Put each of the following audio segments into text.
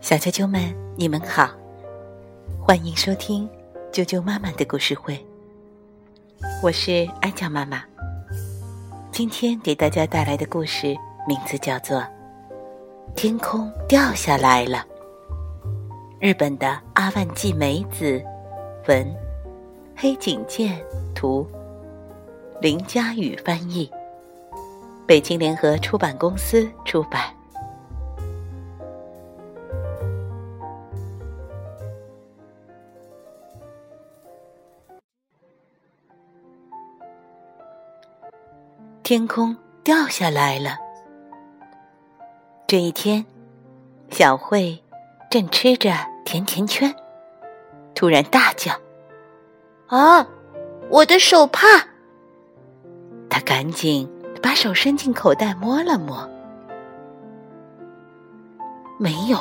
小啾啾们，你们好，欢迎收听啾啾妈妈的故事会。我是安酱妈妈，今天给大家带来的故事名字叫做《天空掉下来了》。日本的阿万纪美子文，黑井健图，林佳宇翻译，北京联合出版公司出版。天空掉下来了。这一天，小慧正吃着甜甜圈，突然大叫：“啊，我的手帕！”她赶紧把手伸进口袋摸了摸，没有。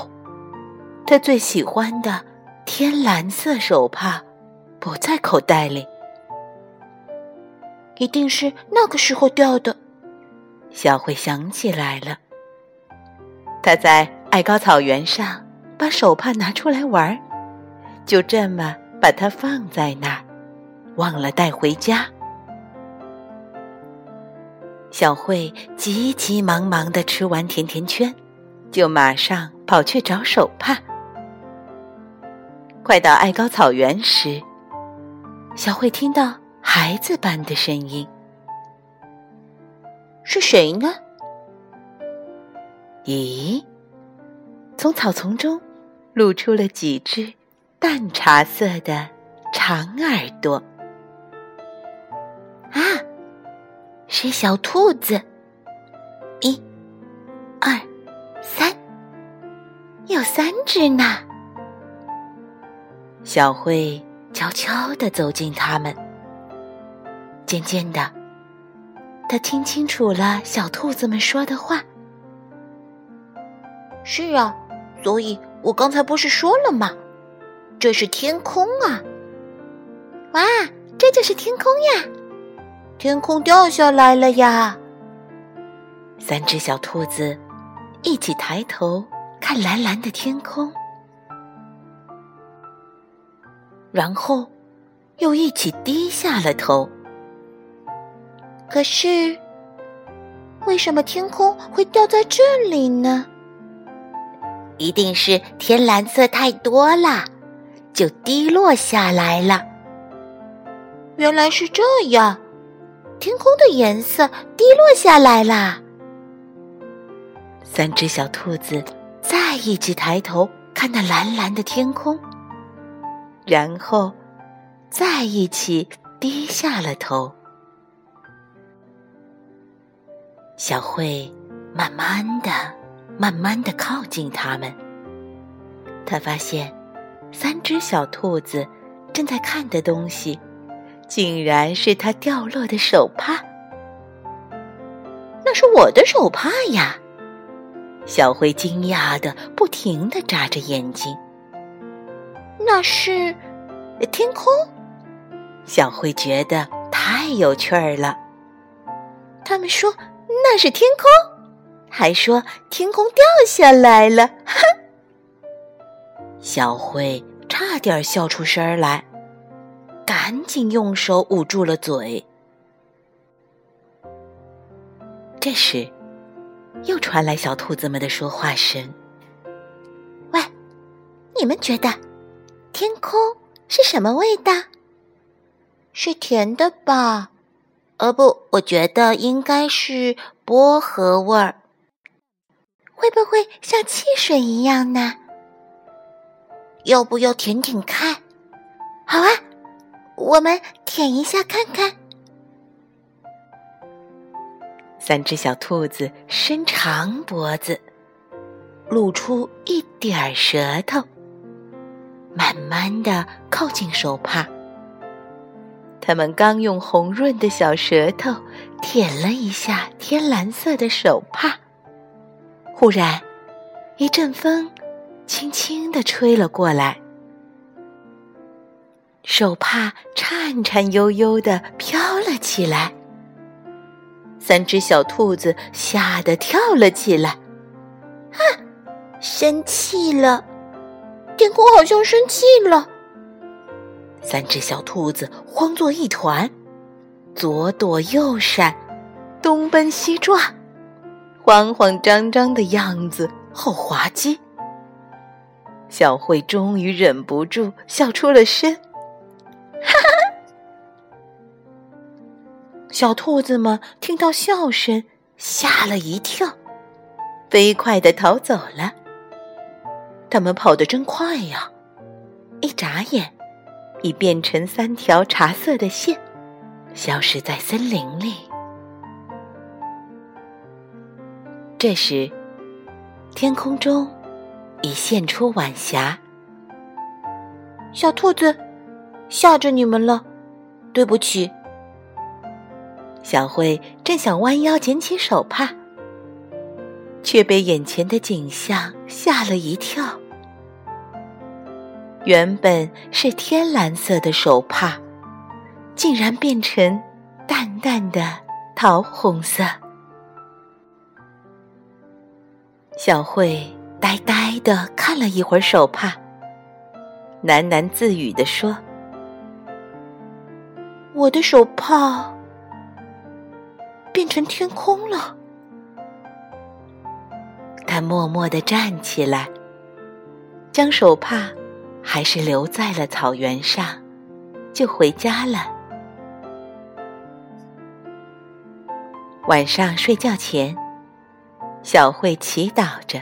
她最喜欢的天蓝色手帕不在口袋里。一定是那个时候掉的，小慧想起来了。她在爱高草原上把手帕拿出来玩，就这么把它放在那儿，忘了带回家。小慧急急忙忙的吃完甜甜圈，就马上跑去找手帕。快到爱高草原时，小慧听到。孩子般的声音，是谁呢？咦，从草丛中露出了几只淡茶色的长耳朵。啊，是小兔子！一、二、三，有三只呢。小慧悄悄地走近它们。渐渐的，他听清楚了小兔子们说的话。是啊，所以我刚才不是说了吗？这是天空啊！哇，这就是天空呀！天空掉下来了呀！三只小兔子一起抬头看蓝蓝的天空，然后又一起低下了头。可是，为什么天空会掉在这里呢？一定是天蓝色太多了，就滴落下来了。原来是这样，天空的颜色滴落下来啦。三只小兔子再一起抬头看那蓝蓝的天空，然后再一起低下了头。小慧慢慢的、慢慢的靠近他们。他发现，三只小兔子正在看的东西，竟然是它掉落的手帕。那是我的手帕呀！小慧惊讶的不停的眨着眼睛。那是天空。小慧觉得太有趣儿了。他们说。那是天空，还说天空掉下来了，哈！小慧差点笑出声来，赶紧用手捂住了嘴。这时，又传来小兔子们的说话声：“喂，你们觉得天空是什么味道？是甜的吧？”呃不，我觉得应该是薄荷味儿。会不会像汽水一样呢？要不要舔舔看？好啊，我们舔一下看看。三只小兔子伸长脖子，露出一点儿舌头，慢慢的靠近手帕。他们刚用红润的小舌头舔了一下天蓝色的手帕，忽然，一阵风轻轻地吹了过来，手帕颤颤悠悠地飘了起来。三只小兔子吓得跳了起来，啊！生气了，天空好像生气了。三只小兔子慌作一团，左躲右闪，东奔西撞，慌慌张张的样子好滑稽。小慧终于忍不住笑出了声，哈哈！小兔子们听到笑声，吓了一跳，飞快的逃走了。他们跑得真快呀！一眨眼，已变成三条茶色的线，消失在森林里。这时，天空中已现出晚霞。小兔子，吓着你们了，对不起。小慧正想弯腰捡起手帕，却被眼前的景象吓了一跳。原本是天蓝色的手帕，竟然变成淡淡的桃红色。小慧呆呆的看了一会儿手帕，喃喃自语的说：“我的手帕变成天空了。”他默默的站起来，将手帕。还是留在了草原上，就回家了。晚上睡觉前，小慧祈祷着：“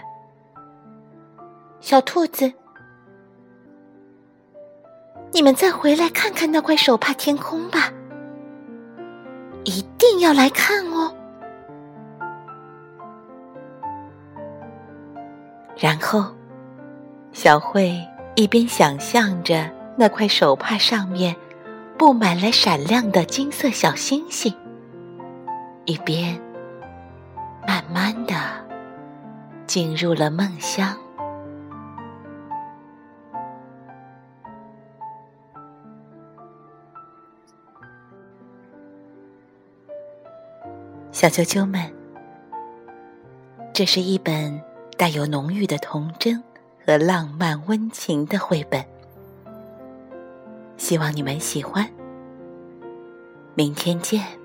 小兔子，你们再回来看看那块手帕天空吧，一定要来看哦。”然后，小慧。一边想象着那块手帕上面布满了闪亮的金色小星星，一边慢慢的进入了梦乡。小啾啾们，这是一本带有浓郁的童真。和浪漫温情的绘本，希望你们喜欢。明天见。